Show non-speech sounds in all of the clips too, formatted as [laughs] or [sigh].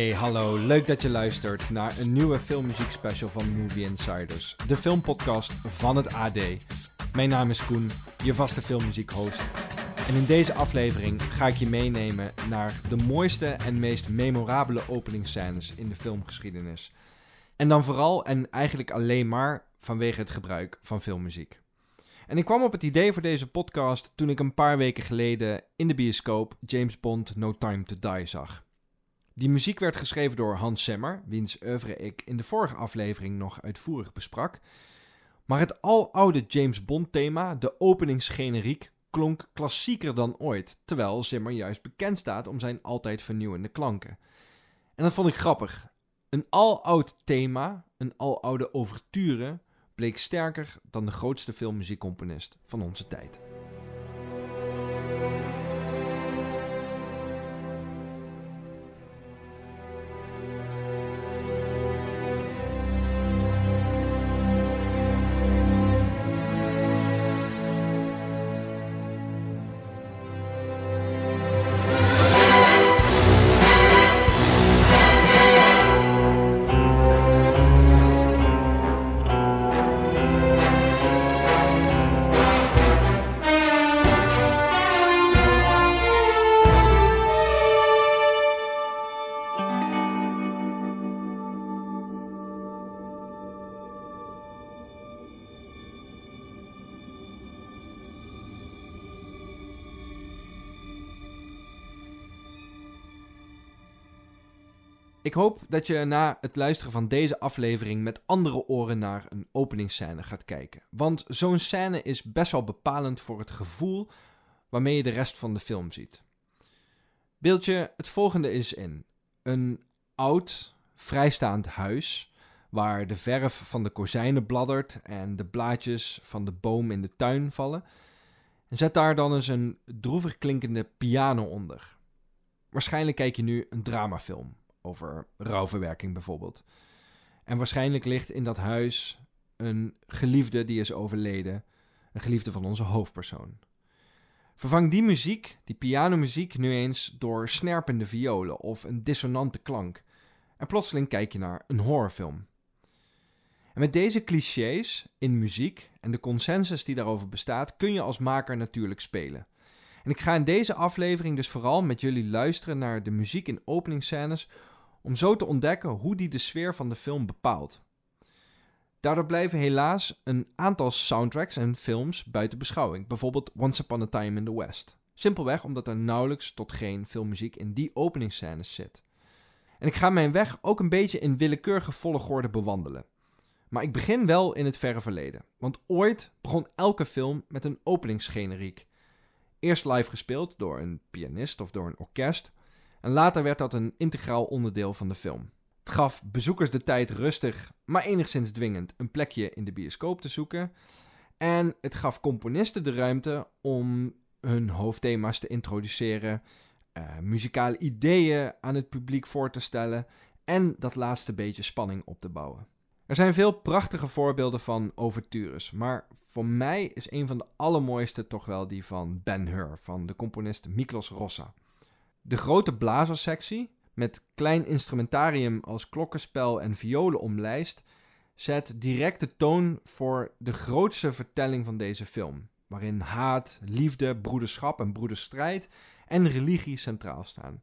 Hey, hallo. Leuk dat je luistert naar een nieuwe filmmuziek special van Movie Insiders. De filmpodcast van het AD. Mijn naam is Koen, je vaste filmmuziekhost. En in deze aflevering ga ik je meenemen naar de mooiste en meest memorabele openingsscènes in de filmgeschiedenis. En dan vooral en eigenlijk alleen maar vanwege het gebruik van filmmuziek. En ik kwam op het idee voor deze podcast toen ik een paar weken geleden in de bioscoop James Bond No Time to Die zag. Die muziek werd geschreven door Hans Zimmer, wiens oeuvre ik in de vorige aflevering nog uitvoerig besprak. Maar het aloude James Bond thema, de openingsgeneriek, klonk klassieker dan ooit, terwijl Zimmer juist bekend staat om zijn altijd vernieuwende klanken. En dat vond ik grappig. Een aloud thema, een aloude ouverture, bleek sterker dan de grootste filmmuziekcomponist van onze tijd. Ik hoop dat je na het luisteren van deze aflevering met andere oren naar een openingsscène gaat kijken. Want zo'n scène is best wel bepalend voor het gevoel waarmee je de rest van de film ziet. Beeld je het volgende eens in. Een oud, vrijstaand huis waar de verf van de kozijnen bladdert en de blaadjes van de boom in de tuin vallen. En zet daar dan eens een droevig klinkende piano onder. Waarschijnlijk kijk je nu een dramafilm over rouwverwerking bijvoorbeeld. En waarschijnlijk ligt in dat huis een geliefde die is overleden, een geliefde van onze hoofdpersoon. Vervang die muziek, die pianomuziek, nu eens door snerpende violen of een dissonante klank. En plotseling kijk je naar een horrorfilm. En met deze clichés in muziek en de consensus die daarover bestaat, kun je als maker natuurlijk spelen. En ik ga in deze aflevering dus vooral met jullie luisteren naar de muziek in openingsscènes om zo te ontdekken hoe die de sfeer van de film bepaalt. Daardoor blijven helaas een aantal soundtracks en films buiten beschouwing, bijvoorbeeld Once Upon a Time in the West. Simpelweg omdat er nauwelijks tot geen filmmuziek in die openingsscènes zit. En ik ga mijn weg ook een beetje in willekeurige volgorde bewandelen. Maar ik begin wel in het verre verleden, want ooit begon elke film met een openingsgeneriek. Eerst live gespeeld door een pianist of door een orkest. En later werd dat een integraal onderdeel van de film. Het gaf bezoekers de tijd rustig, maar enigszins dwingend, een plekje in de bioscoop te zoeken. En het gaf componisten de ruimte om hun hoofdthema's te introduceren, eh, muzikale ideeën aan het publiek voor te stellen en dat laatste beetje spanning op te bouwen. Er zijn veel prachtige voorbeelden van overtures, maar voor mij is een van de allermooiste toch wel die van Ben Hur, van de componist Miklos Rossa. De grote blazerssectie, met klein instrumentarium als klokkenspel en violen omlijst, zet direct de toon voor de grootste vertelling van deze film, waarin haat, liefde, broederschap en broederstrijd en religie centraal staan.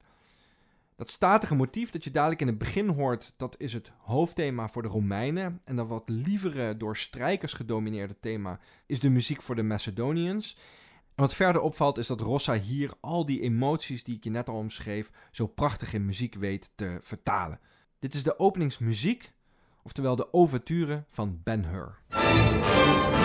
Dat statige motief dat je dadelijk in het begin hoort, dat is het hoofdthema voor de Romeinen. En dat wat lievere, door strijkers gedomineerde thema is de muziek voor de Macedonians. Wat verder opvalt is dat Rossa hier al die emoties die ik je net al omschreef, zo prachtig in muziek weet te vertalen. Dit is de openingsmuziek, oftewel de ouverture van Ben Hur.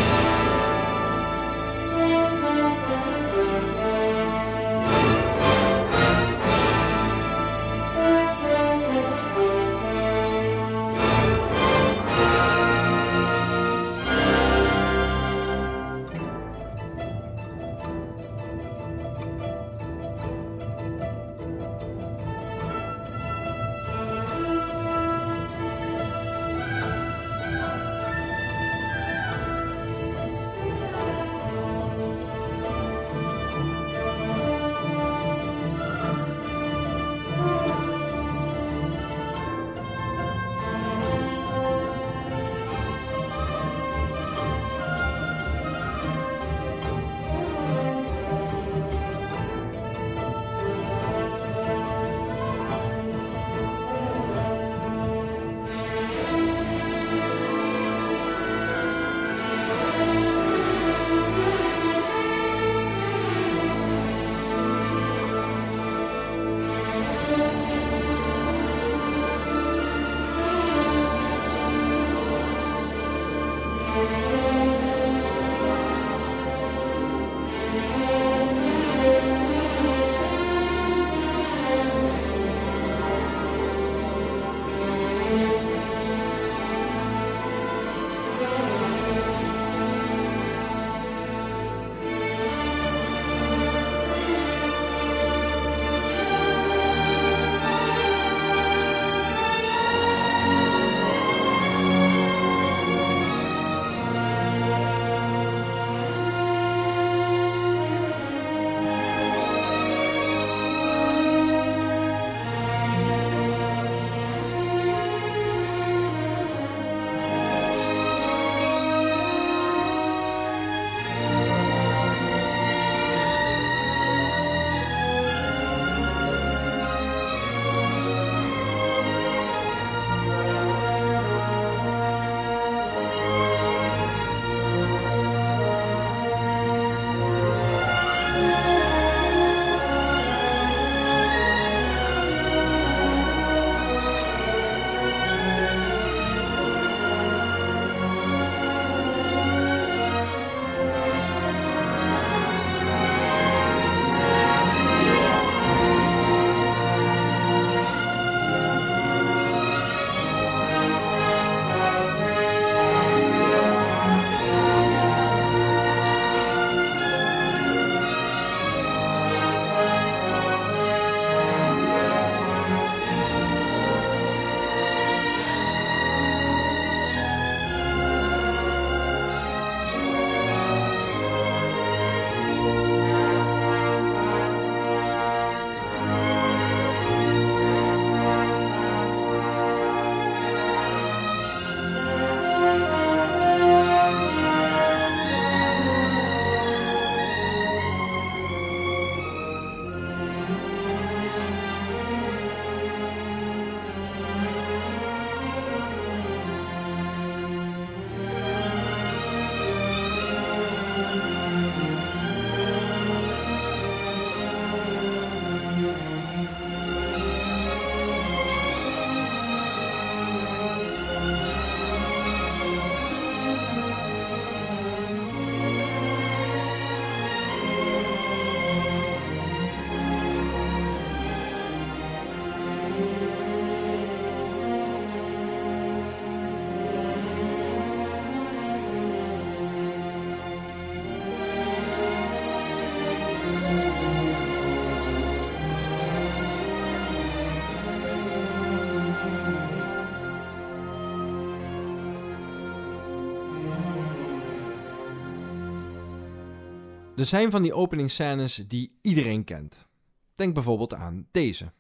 Er zijn van die openingsscènes die iedereen kent. Denk bijvoorbeeld aan deze.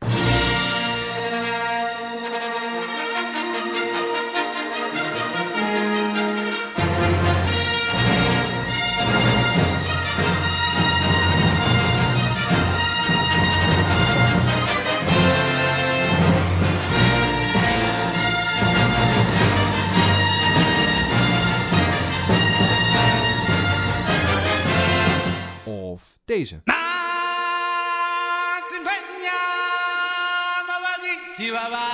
Chihuahua.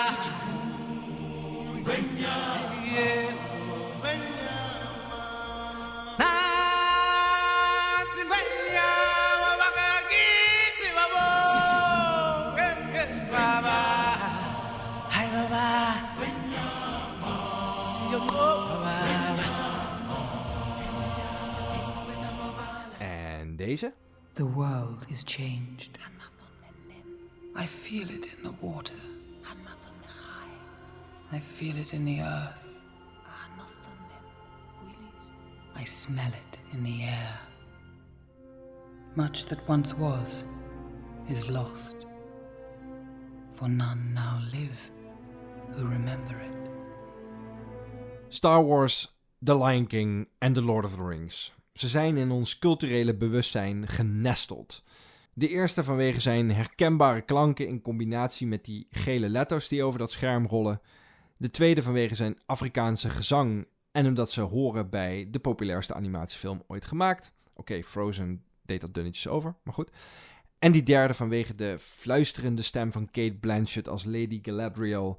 Deze? The world is changed. I feel it in the water. I feel it in the earth. I smell it in the air. Much that once was is lost. For none now live who remember it. Star Wars, The Lion King en The Lord of the Rings. Ze zijn in ons culturele bewustzijn genesteld. De eerste vanwege zijn herkenbare klanken in combinatie met die gele letters die over dat scherm rollen. De tweede vanwege zijn Afrikaanse gezang en omdat ze horen bij de populairste animatiefilm ooit gemaakt. Oké, Frozen deed dat dunnetjes over, maar goed. En die derde vanwege de fluisterende stem van Kate Blanchett als Lady Galadriel,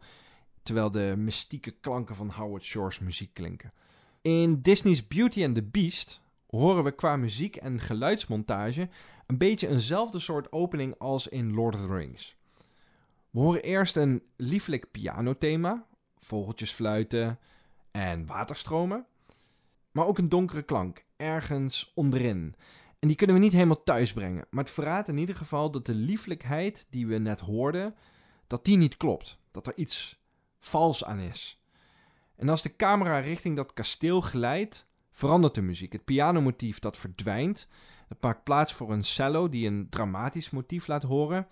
terwijl de mystieke klanken van Howard Shore's muziek klinken. In Disney's Beauty and the Beast horen we qua muziek en geluidsmontage een beetje eenzelfde soort opening als in Lord of the Rings. We horen eerst een lieflijk pianothema, vogeltjes fluiten en waterstromen, maar ook een donkere klank ergens onderin. En die kunnen we niet helemaal thuis brengen, maar het verraadt in ieder geval dat de lieflijkheid die we net hoorden, dat die niet klopt, dat er iets vals aan is. En als de camera richting dat kasteel glijdt, verandert de muziek. Het pianomotief dat verdwijnt. Het maakt plaats voor een cello die een dramatisch motief laat horen.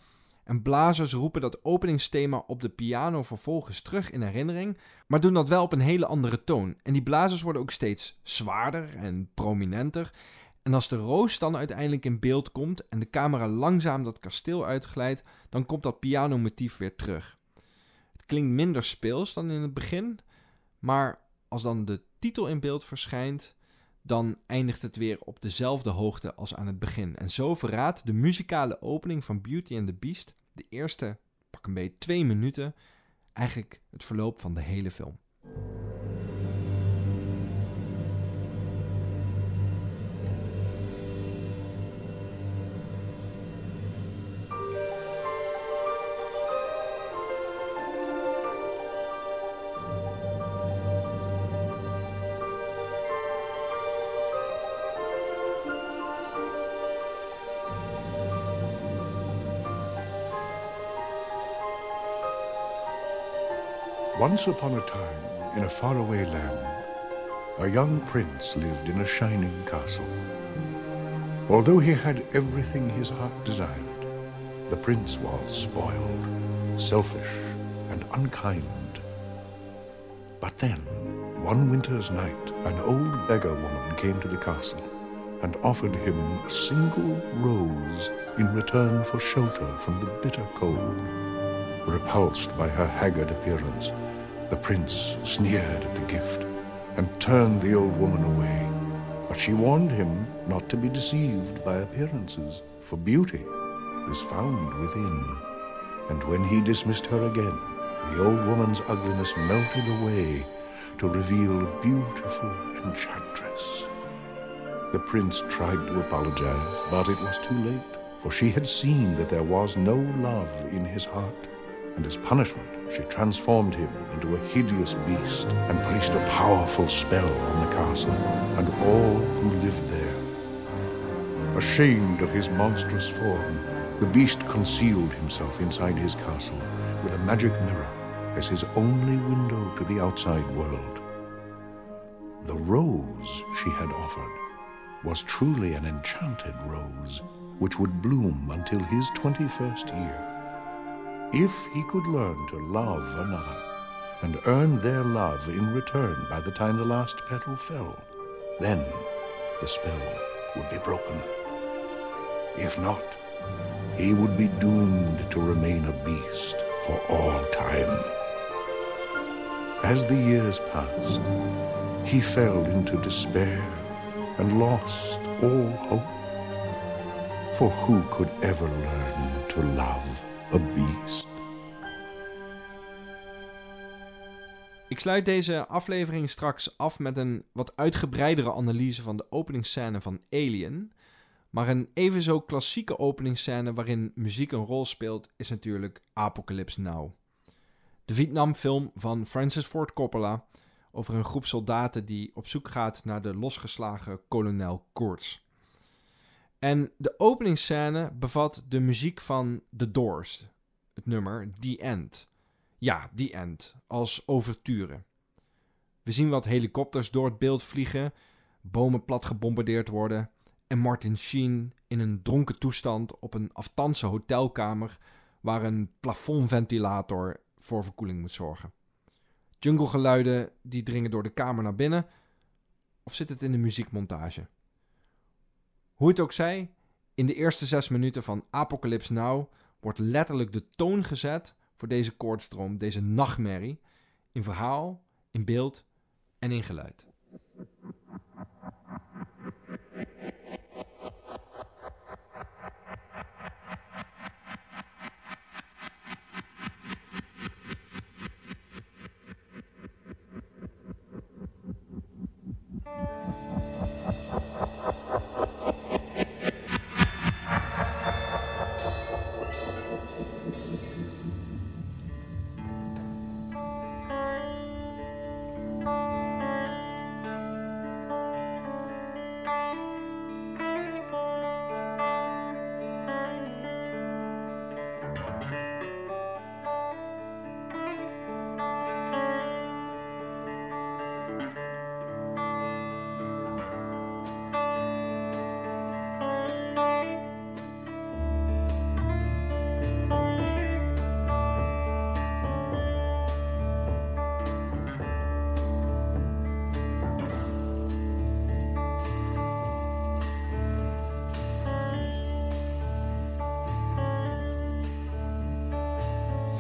En blazers roepen dat openingsthema op de piano vervolgens terug in herinnering, maar doen dat wel op een hele andere toon. En die blazers worden ook steeds zwaarder en prominenter. En als de roos dan uiteindelijk in beeld komt en de camera langzaam dat kasteel uitglijdt, dan komt dat pianomotief weer terug. Het klinkt minder speels dan in het begin, maar als dan de titel in beeld verschijnt, dan eindigt het weer op dezelfde hoogte als aan het begin. En zo verraadt de muzikale opening van Beauty and the Beast, de eerste pak een beetje twee minuten, eigenlijk het verloop van de hele film. Once upon a time, in a faraway land, a young prince lived in a shining castle. Although he had everything his heart desired, the prince was spoiled, selfish, and unkind. But then, one winter's night, an old beggar woman came to the castle and offered him a single rose in return for shelter from the bitter cold. Repulsed by her haggard appearance, the prince sneered at the gift and turned the old woman away. But she warned him not to be deceived by appearances, for beauty is found within. And when he dismissed her again, the old woman's ugliness melted away to reveal a beautiful enchantress. The prince tried to apologize, but it was too late, for she had seen that there was no love in his heart and as punishment, she transformed him into a hideous beast and placed a powerful spell on the castle and all who lived there. Ashamed of his monstrous form, the beast concealed himself inside his castle with a magic mirror as his only window to the outside world. The rose she had offered was truly an enchanted rose, which would bloom until his 21st year. If he could learn to love another and earn their love in return by the time the last petal fell, then the spell would be broken. If not, he would be doomed to remain a beast for all time. As the years passed, he fell into despair and lost all hope. For who could ever learn to love a beast? Ik sluit deze aflevering straks af met een wat uitgebreidere analyse van de openingsscène van Alien. Maar een even zo klassieke openingsscène waarin muziek een rol speelt is natuurlijk Apocalypse Now. De Vietnamfilm van Francis Ford Coppola over een groep soldaten die op zoek gaat naar de losgeslagen kolonel Koorts. En de openingsscène bevat de muziek van The Doors, het nummer The End. Ja, The End, als overture. We zien wat helikopters door het beeld vliegen, bomen plat gebombardeerd worden en Martin Sheen in een dronken toestand op een aftanse hotelkamer waar een plafondventilator voor verkoeling moet zorgen. Junglegeluiden die dringen door de kamer naar binnen of zit het in de muziekmontage? Hoe het ook zij, in de eerste zes minuten van Apocalypse Now wordt letterlijk de toon gezet voor deze koordstroom, deze nachtmerrie, in verhaal, in beeld en in geluid.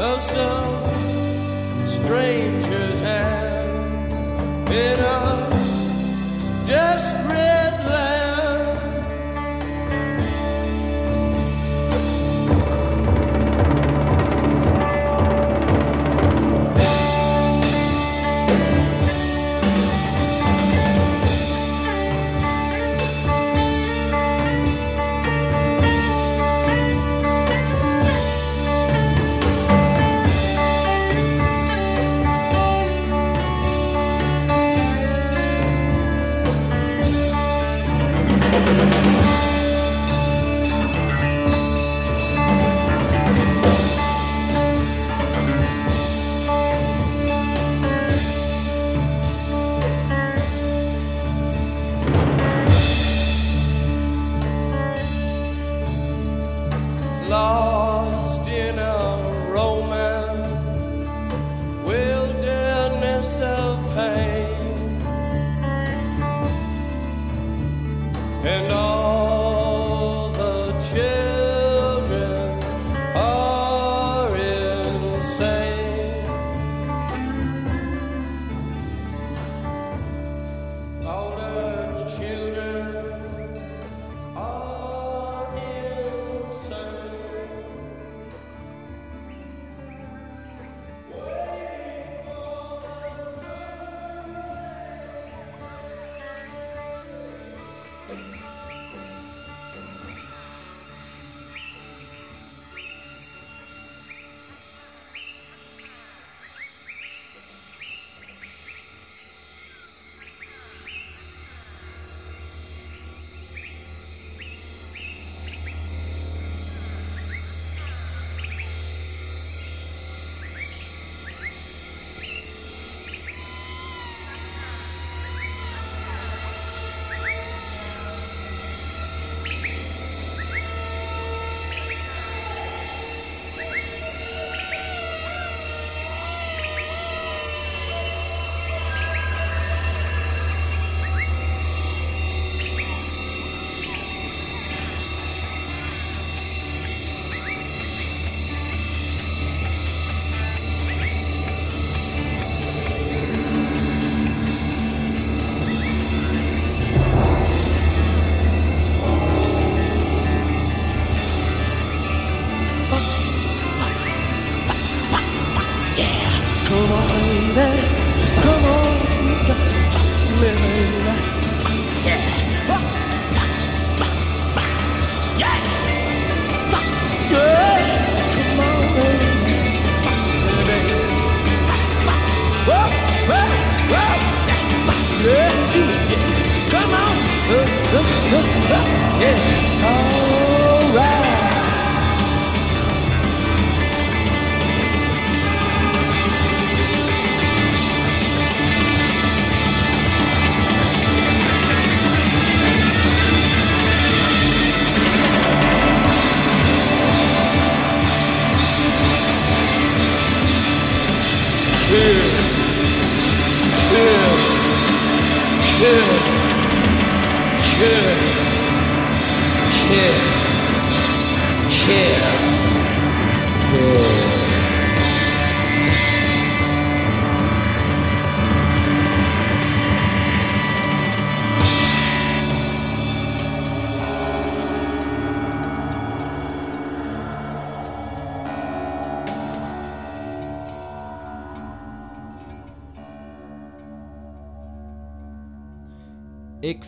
of some stranger's hand in a desperate land.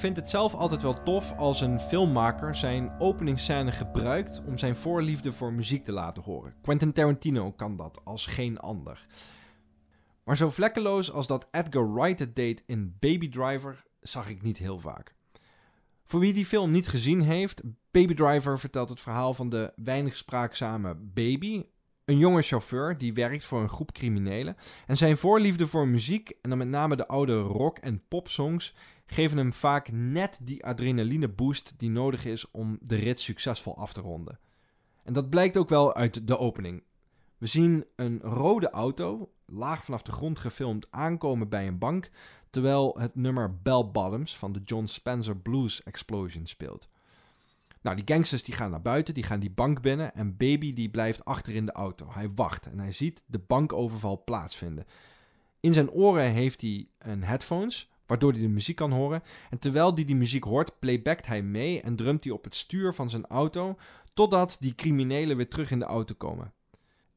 Vind het zelf altijd wel tof als een filmmaker zijn openingsscène gebruikt om zijn voorliefde voor muziek te laten horen. Quentin Tarantino kan dat als geen ander. Maar zo vlekkeloos als dat Edgar Wright het deed in Baby Driver zag ik niet heel vaak. Voor wie die film niet gezien heeft, Baby Driver vertelt het verhaal van de weinig spraakzame Baby, een jonge chauffeur die werkt voor een groep criminelen. En zijn voorliefde voor muziek, en dan met name de oude rock- en popsongs, geven hem vaak net die adrenaline boost die nodig is om de rit succesvol af te ronden. En dat blijkt ook wel uit de opening. We zien een rode auto, laag vanaf de grond gefilmd, aankomen bij een bank, terwijl het nummer Bell Bottoms van de John Spencer Blues Explosion speelt. Nou, die gangsters die gaan naar buiten, die gaan die bank binnen en Baby die blijft achter in de auto. Hij wacht en hij ziet de bankoverval plaatsvinden. In zijn oren heeft hij een headphones, waardoor hij de muziek kan horen. En terwijl hij die muziek hoort, playbackt hij mee en drumt hij op het stuur van zijn auto, totdat die criminelen weer terug in de auto komen.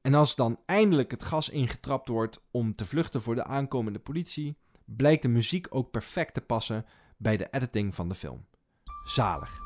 En als dan eindelijk het gas ingetrapt wordt om te vluchten voor de aankomende politie, blijkt de muziek ook perfect te passen bij de editing van de film. Zalig.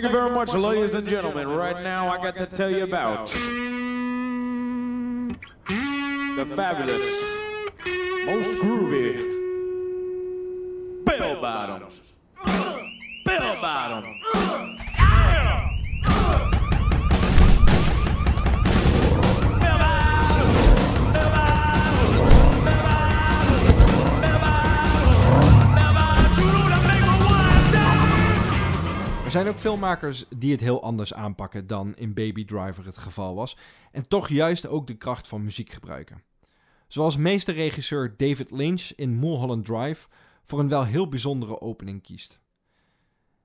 Thank you very much, ladies and gentlemen. Right now, I got to tell you about the fabulous, filmmakers die het heel anders aanpakken dan in Baby Driver het geval was. En toch juist ook de kracht van muziek gebruiken. Zoals meesterregisseur David Lynch in Mulholland Drive voor een wel heel bijzondere opening kiest.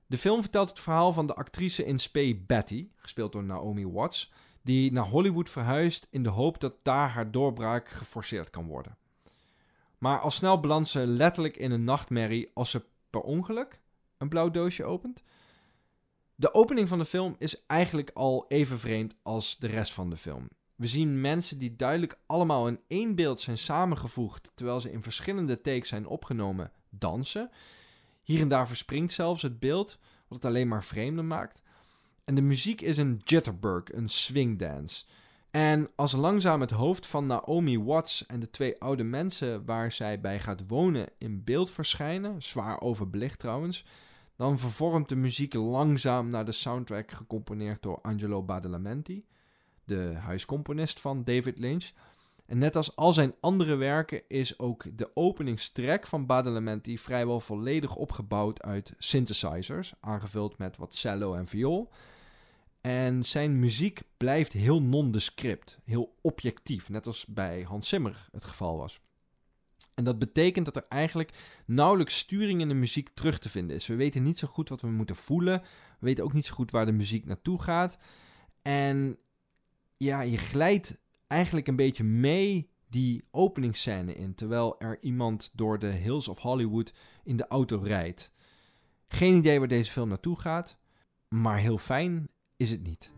De film vertelt het verhaal van de actrice in Spee Betty, gespeeld door Naomi Watts, die naar Hollywood verhuist in de hoop dat daar haar doorbraak geforceerd kan worden. Maar al snel belandt ze letterlijk in een nachtmerrie als ze per ongeluk een blauw doosje opent. De opening van de film is eigenlijk al even vreemd als de rest van de film. We zien mensen die duidelijk allemaal in één beeld zijn samengevoegd, terwijl ze in verschillende takes zijn opgenomen, dansen. Hier en daar verspringt zelfs het beeld, wat het alleen maar vreemder maakt. En de muziek is een jitterbug, een swingdance. En als langzaam het hoofd van Naomi Watts en de twee oude mensen waar zij bij gaat wonen in beeld verschijnen, zwaar overbelicht trouwens, dan vervormt de muziek langzaam naar de soundtrack gecomponeerd door Angelo Badalamenti, de huiscomponist van David Lynch. En net als al zijn andere werken is ook de openingstrack van Badalamenti vrijwel volledig opgebouwd uit synthesizers, aangevuld met wat cello en viool. En zijn muziek blijft heel nondescript, heel objectief, net als bij Hans Zimmer het geval was. En dat betekent dat er eigenlijk nauwelijks sturing in de muziek terug te vinden is. We weten niet zo goed wat we moeten voelen. We weten ook niet zo goed waar de muziek naartoe gaat. En ja, je glijdt eigenlijk een beetje mee die openingsscène in, terwijl er iemand door de Hills of Hollywood in de auto rijdt. Geen idee waar deze film naartoe gaat, maar heel fijn is het niet.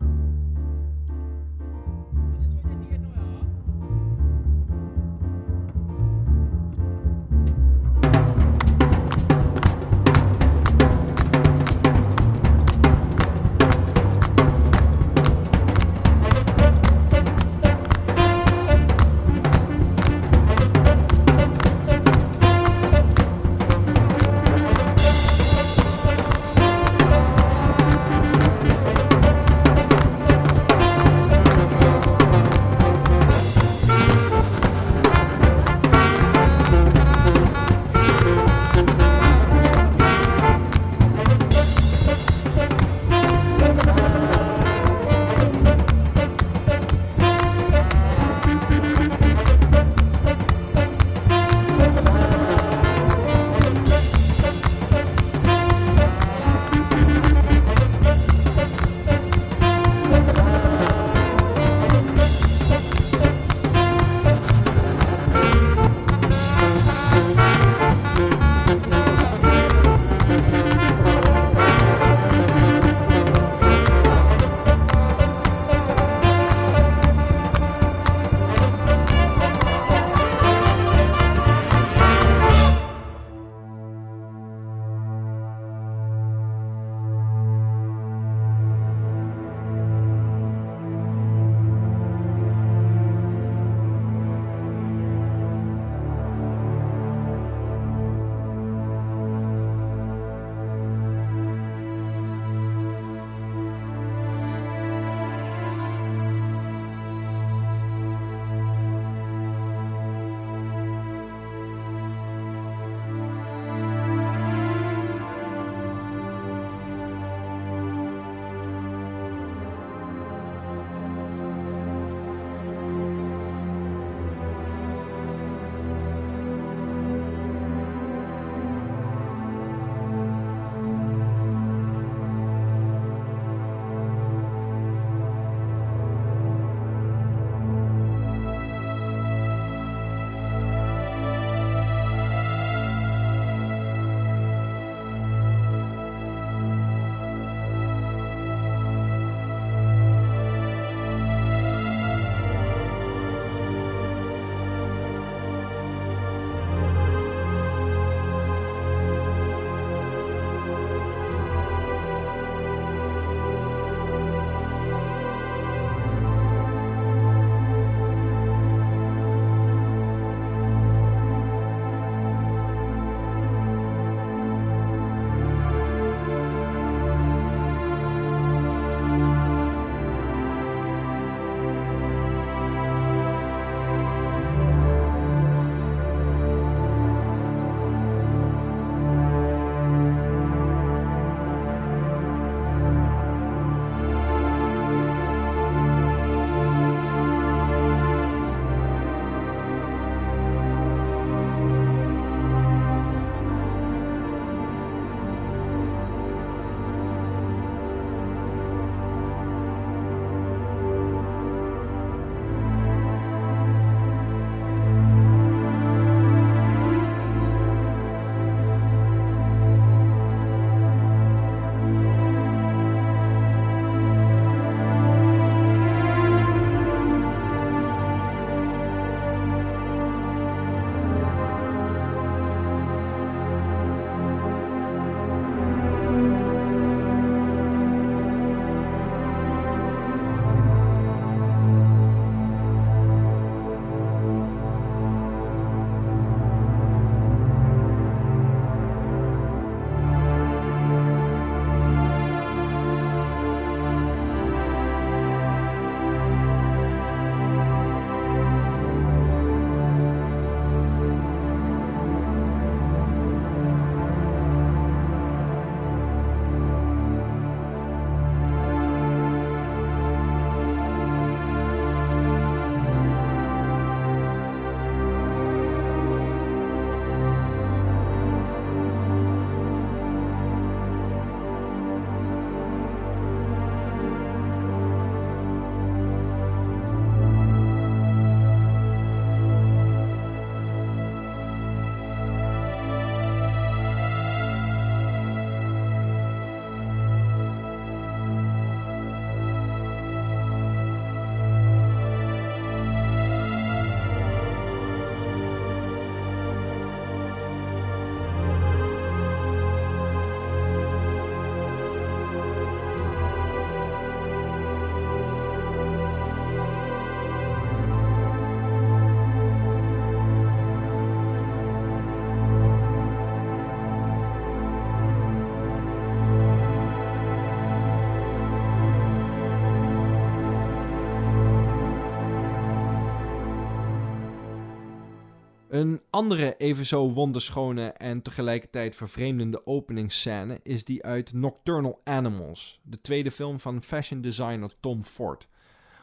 Een andere even zo wonderschone en tegelijkertijd vervreemdende openingsscène is die uit Nocturnal Animals, de tweede film van fashion designer Tom Ford.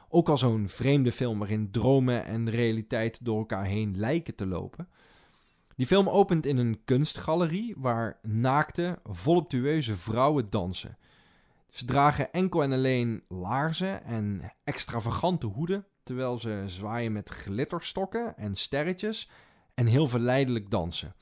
Ook al zo'n vreemde film waarin dromen en realiteit door elkaar heen lijken te lopen. Die film opent in een kunstgalerie waar naakte, voluptueuze vrouwen dansen. Ze dragen enkel en alleen laarzen en extravagante hoeden, terwijl ze zwaaien met glitterstokken en sterretjes en heel verleidelijk dansen.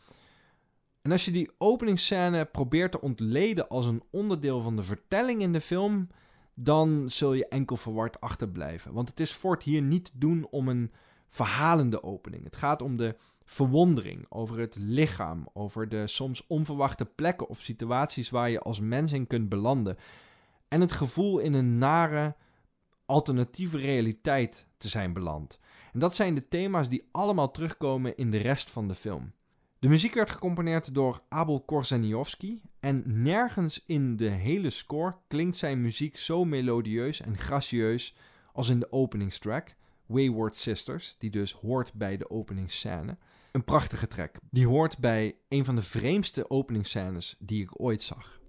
En als je die openingsscène probeert te ontleden als een onderdeel van de vertelling in de film, dan zul je enkel verward achterblijven. Want het is Ford hier niet doen om een verhalende opening. Het gaat om de verwondering over het lichaam, over de soms onverwachte plekken of situaties waar je als mens in kunt belanden. En het gevoel in een nare, alternatieve realiteit te zijn beland. En dat zijn de thema's die allemaal terugkomen in de rest van de film. De muziek werd gecomponeerd door Abel Korzeniowski en nergens in de hele score klinkt zijn muziek zo melodieus en gracieus als in de openingstrack, Wayward Sisters, die dus hoort bij de openingsscène. Een prachtige track, die hoort bij een van de vreemdste openingsscènes die ik ooit zag.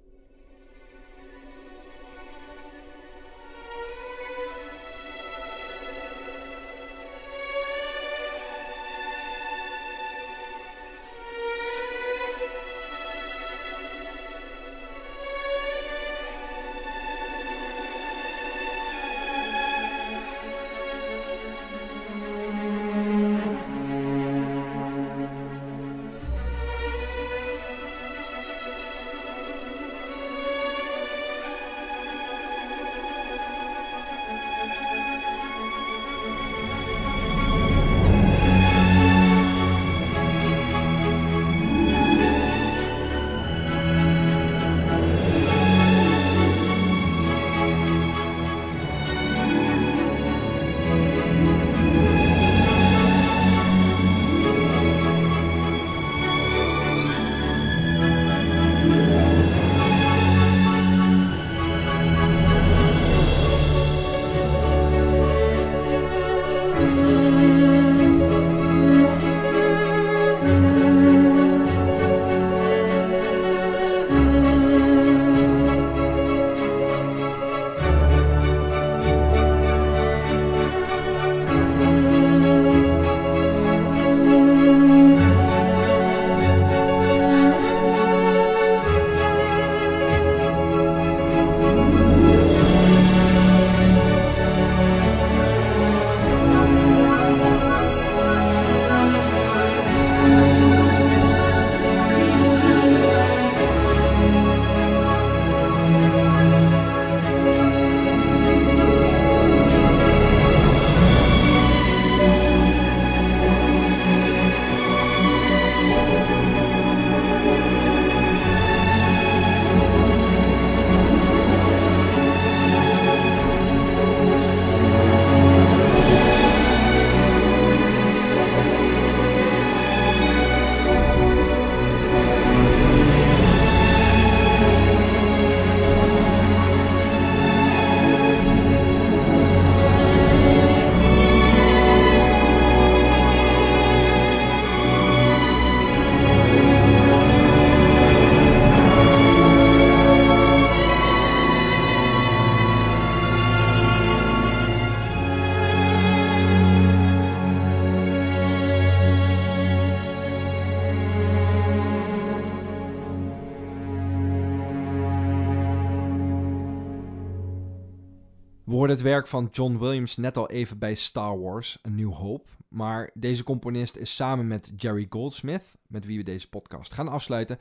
Het werk van John Williams net al even bij Star Wars, A New Hope. Maar deze componist is samen met Jerry Goldsmith, met wie we deze podcast gaan afsluiten,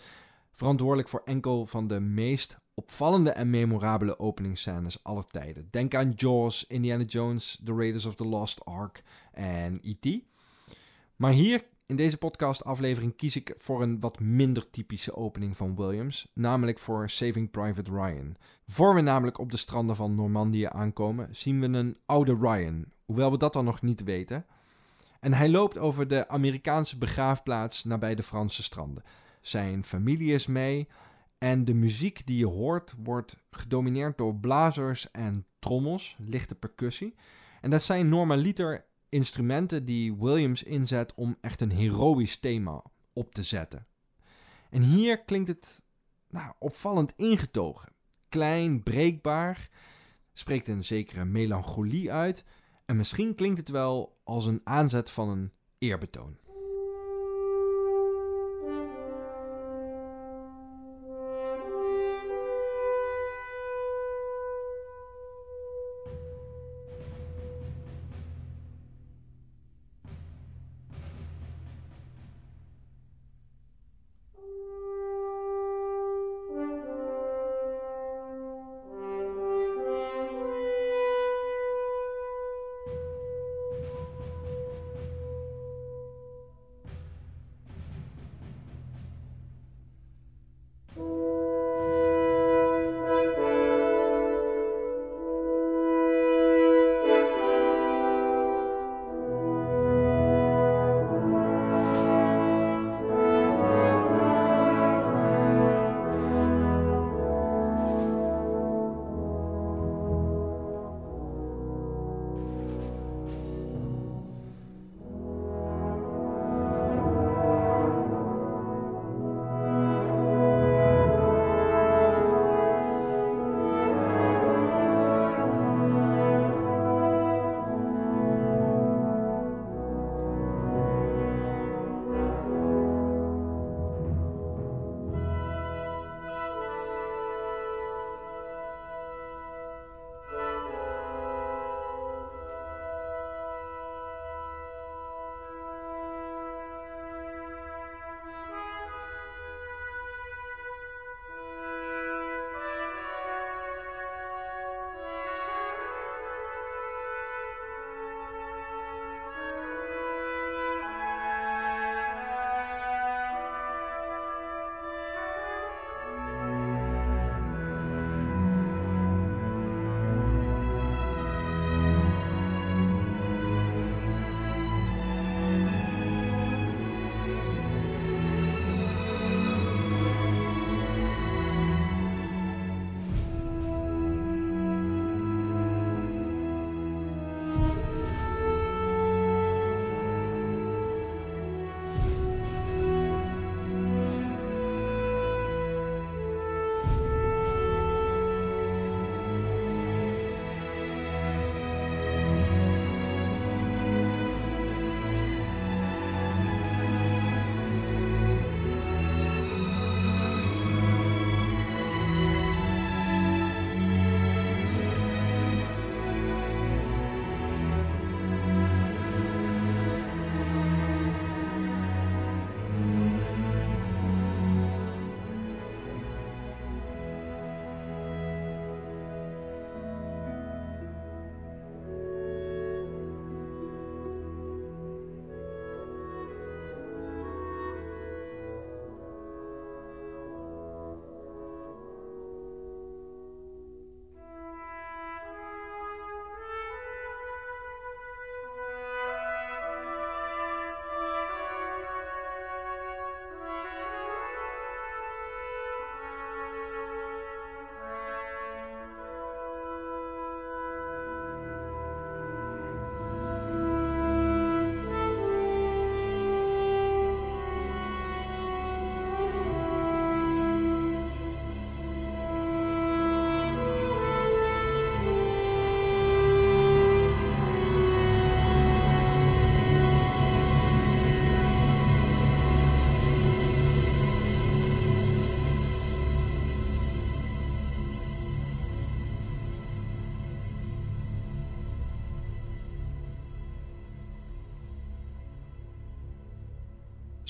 verantwoordelijk voor enkel van de meest opvallende en memorabele openingsscènes aller tijden. Denk aan Jaws, Indiana Jones, The Raiders of the Lost Ark en E.T. Maar hier in deze podcast-aflevering kies ik voor een wat minder typische opening van Williams, namelijk voor Saving Private Ryan. Voor we namelijk op de stranden van Normandië aankomen, zien we een oude Ryan, hoewel we dat dan nog niet weten. En hij loopt over de Amerikaanse begraafplaats nabij de Franse stranden. Zijn familie is mee en de muziek die je hoort wordt gedomineerd door blazers en trommels, lichte percussie. En dat zijn normaliter instrumenten die Williams inzet om echt een heroïsch thema op te zetten. En hier klinkt het nou, opvallend ingetogen. Klein, breekbaar, spreekt een zekere melancholie uit en misschien klinkt het wel als een aanzet van een eerbetoon.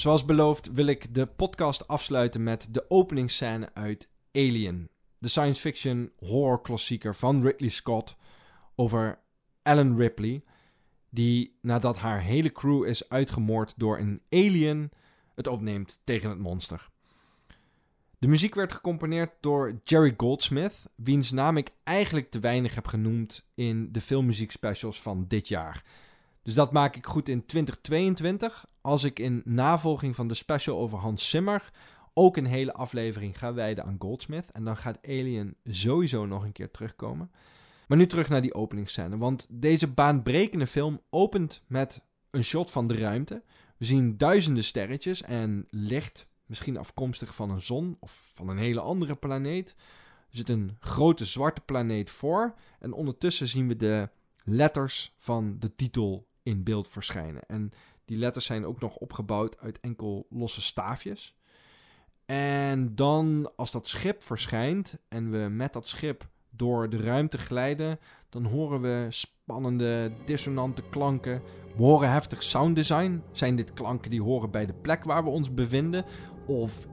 Zoals beloofd wil ik de podcast afsluiten met de openingsscène uit Alien. De science fiction horror klassieker van Ridley Scott over Ellen Ripley, die nadat haar hele crew is uitgemoord door een alien, het opneemt tegen het monster. De muziek werd gecomponeerd door Jerry Goldsmith, wiens naam ik eigenlijk te weinig heb genoemd in de filmmuziekspecials van dit jaar. Dus dat maak ik goed in 2022, als ik in navolging van de special over Hans Zimmer ook een hele aflevering ga wijden aan Goldsmith. En dan gaat Alien sowieso nog een keer terugkomen. Maar nu terug naar die openingsscène. Want deze baanbrekende film opent met een shot van de ruimte. We zien duizenden sterretjes en licht, misschien afkomstig van een zon of van een hele andere planeet. Er zit een grote zwarte planeet voor. En ondertussen zien we de letters van de titel in beeld verschijnen. En die letters zijn ook nog opgebouwd uit enkel losse staafjes. En dan, als dat schip verschijnt en we met dat schip door de ruimte glijden, dan horen we spannende, dissonante klanken. We horen heftig sounddesign. Zijn dit klanken die horen bij de plek waar we ons bevinden? Of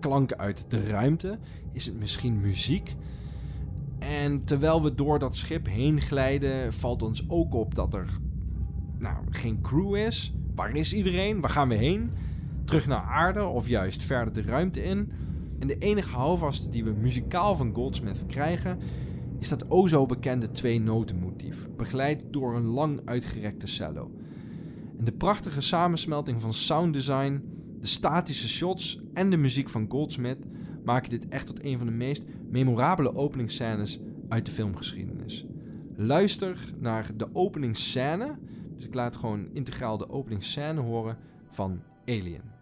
klanken uit de ruimte? Is het misschien muziek? En terwijl we door dat schip heen glijden, valt ons ook op dat er nou, geen crew is. Waar is iedereen? Waar gaan we heen? Terug naar aarde of juist verder de ruimte in? En de enige houvast die we muzikaal van Goldsmith krijgen, is dat o zo bekende twee-noten-motief, begeleid door een lang uitgerekte cello. En de prachtige samensmelting van sounddesign, de statische shots en de muziek van Goldsmith maken dit echt tot een van de meest memorabele openingsscènes uit de filmgeschiedenis. Luister naar de openingsscène, dus ik laat gewoon integraal de openingsscène horen van Alien.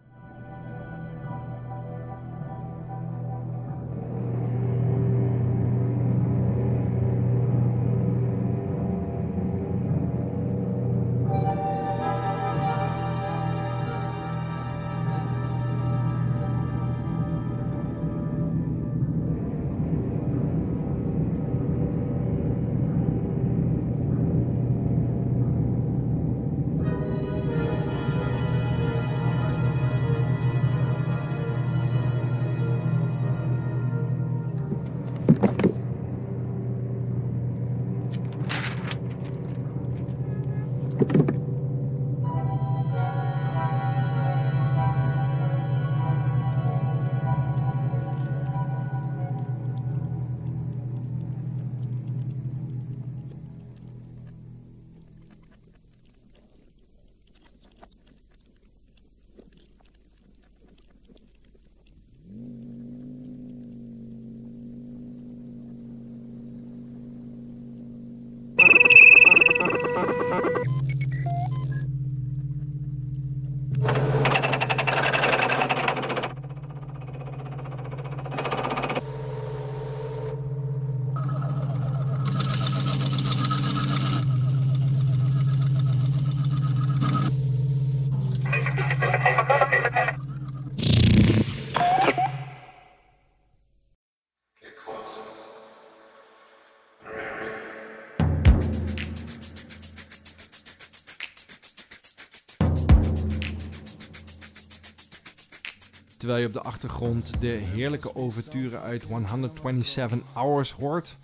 Terwijl je op de achtergrond de heerlijke overturen uit 127 Hours hoort.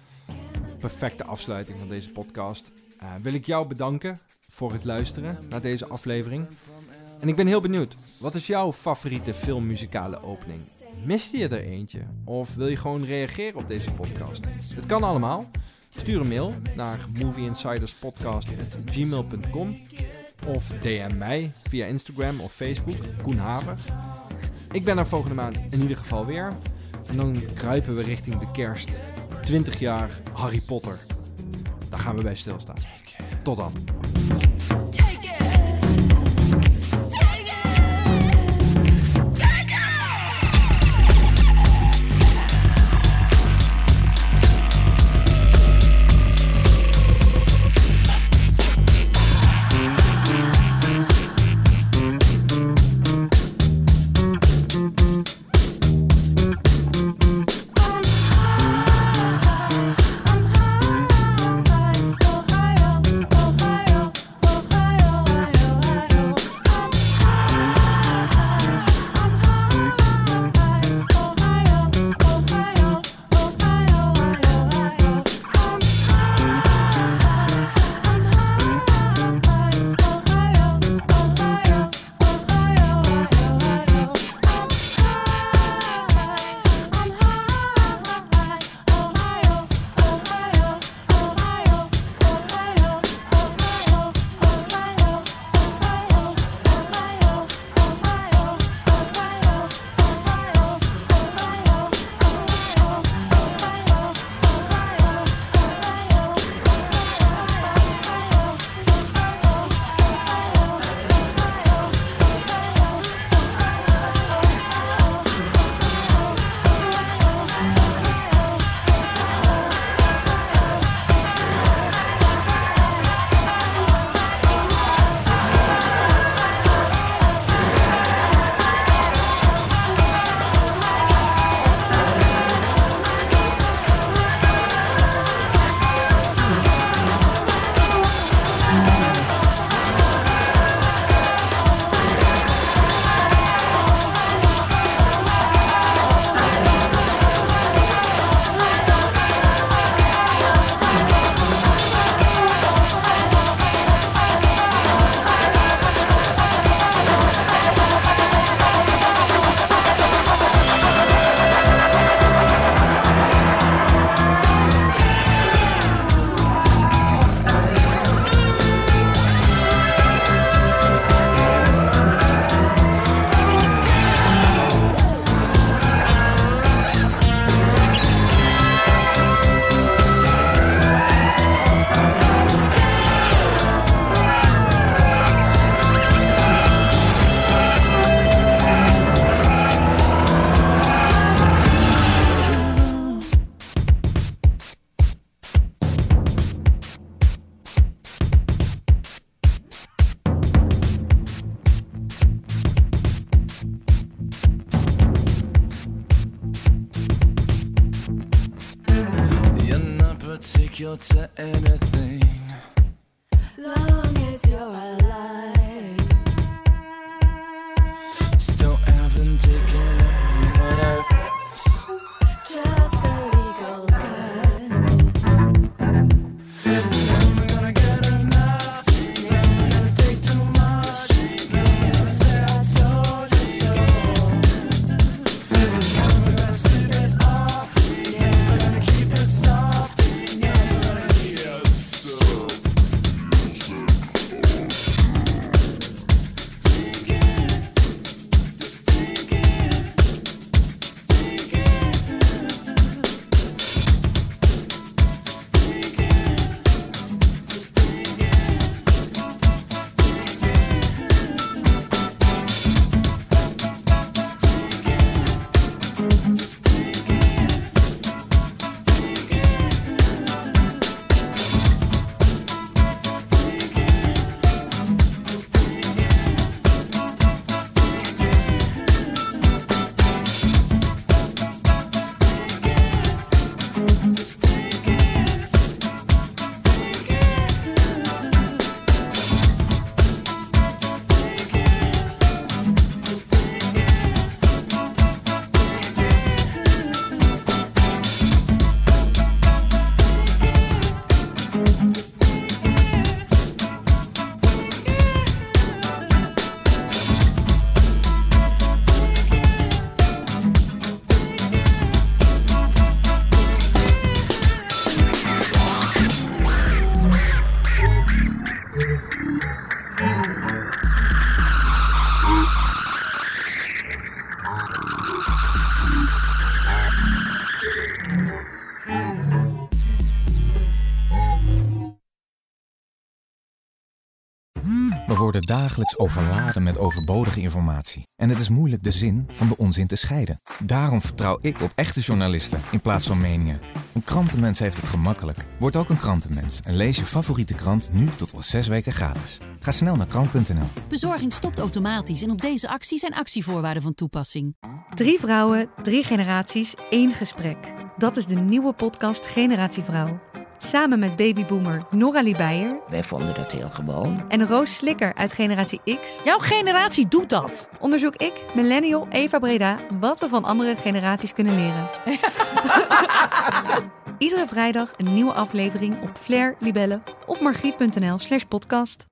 Perfecte afsluiting van deze podcast. Uh, wil ik jou bedanken voor het luisteren naar deze aflevering. En ik ben heel benieuwd, wat is jouw favoriete filmmuzikale opening? Miste je er eentje? Of wil je gewoon reageren op deze podcast? Het kan allemaal. Stuur een mail naar movieinsiderspodcast.gmail.com of DM mij via Instagram of Facebook, Koen Haver. Ik ben er volgende maand in ieder geval weer. En dan kruipen we richting de kerst. 20 jaar Harry Potter. Daar gaan we bij stilstaan. Tot dan. Dagelijks overladen met overbodige informatie. En het is moeilijk de zin van de onzin te scheiden. Daarom vertrouw ik op echte journalisten in plaats van meningen. Een krantenmens heeft het gemakkelijk. Word ook een krantenmens en lees je favoriete krant nu tot wel zes weken gratis. Ga snel naar krant.nl. Bezorging stopt automatisch en op deze actie zijn actievoorwaarden van toepassing. Drie vrouwen, drie generaties, één gesprek. Dat is de nieuwe podcast Generatie Vrouw. Samen met babyboomer Noralie Beijer Wij vonden dat heel gewoon. en Roos Slikker uit Generatie X Jouw generatie doet dat. onderzoek ik, millennial Eva Breda, wat we van andere generaties kunnen leren. [laughs] Iedere vrijdag een nieuwe aflevering op Flair, Libelle of margriet.nl slash podcast.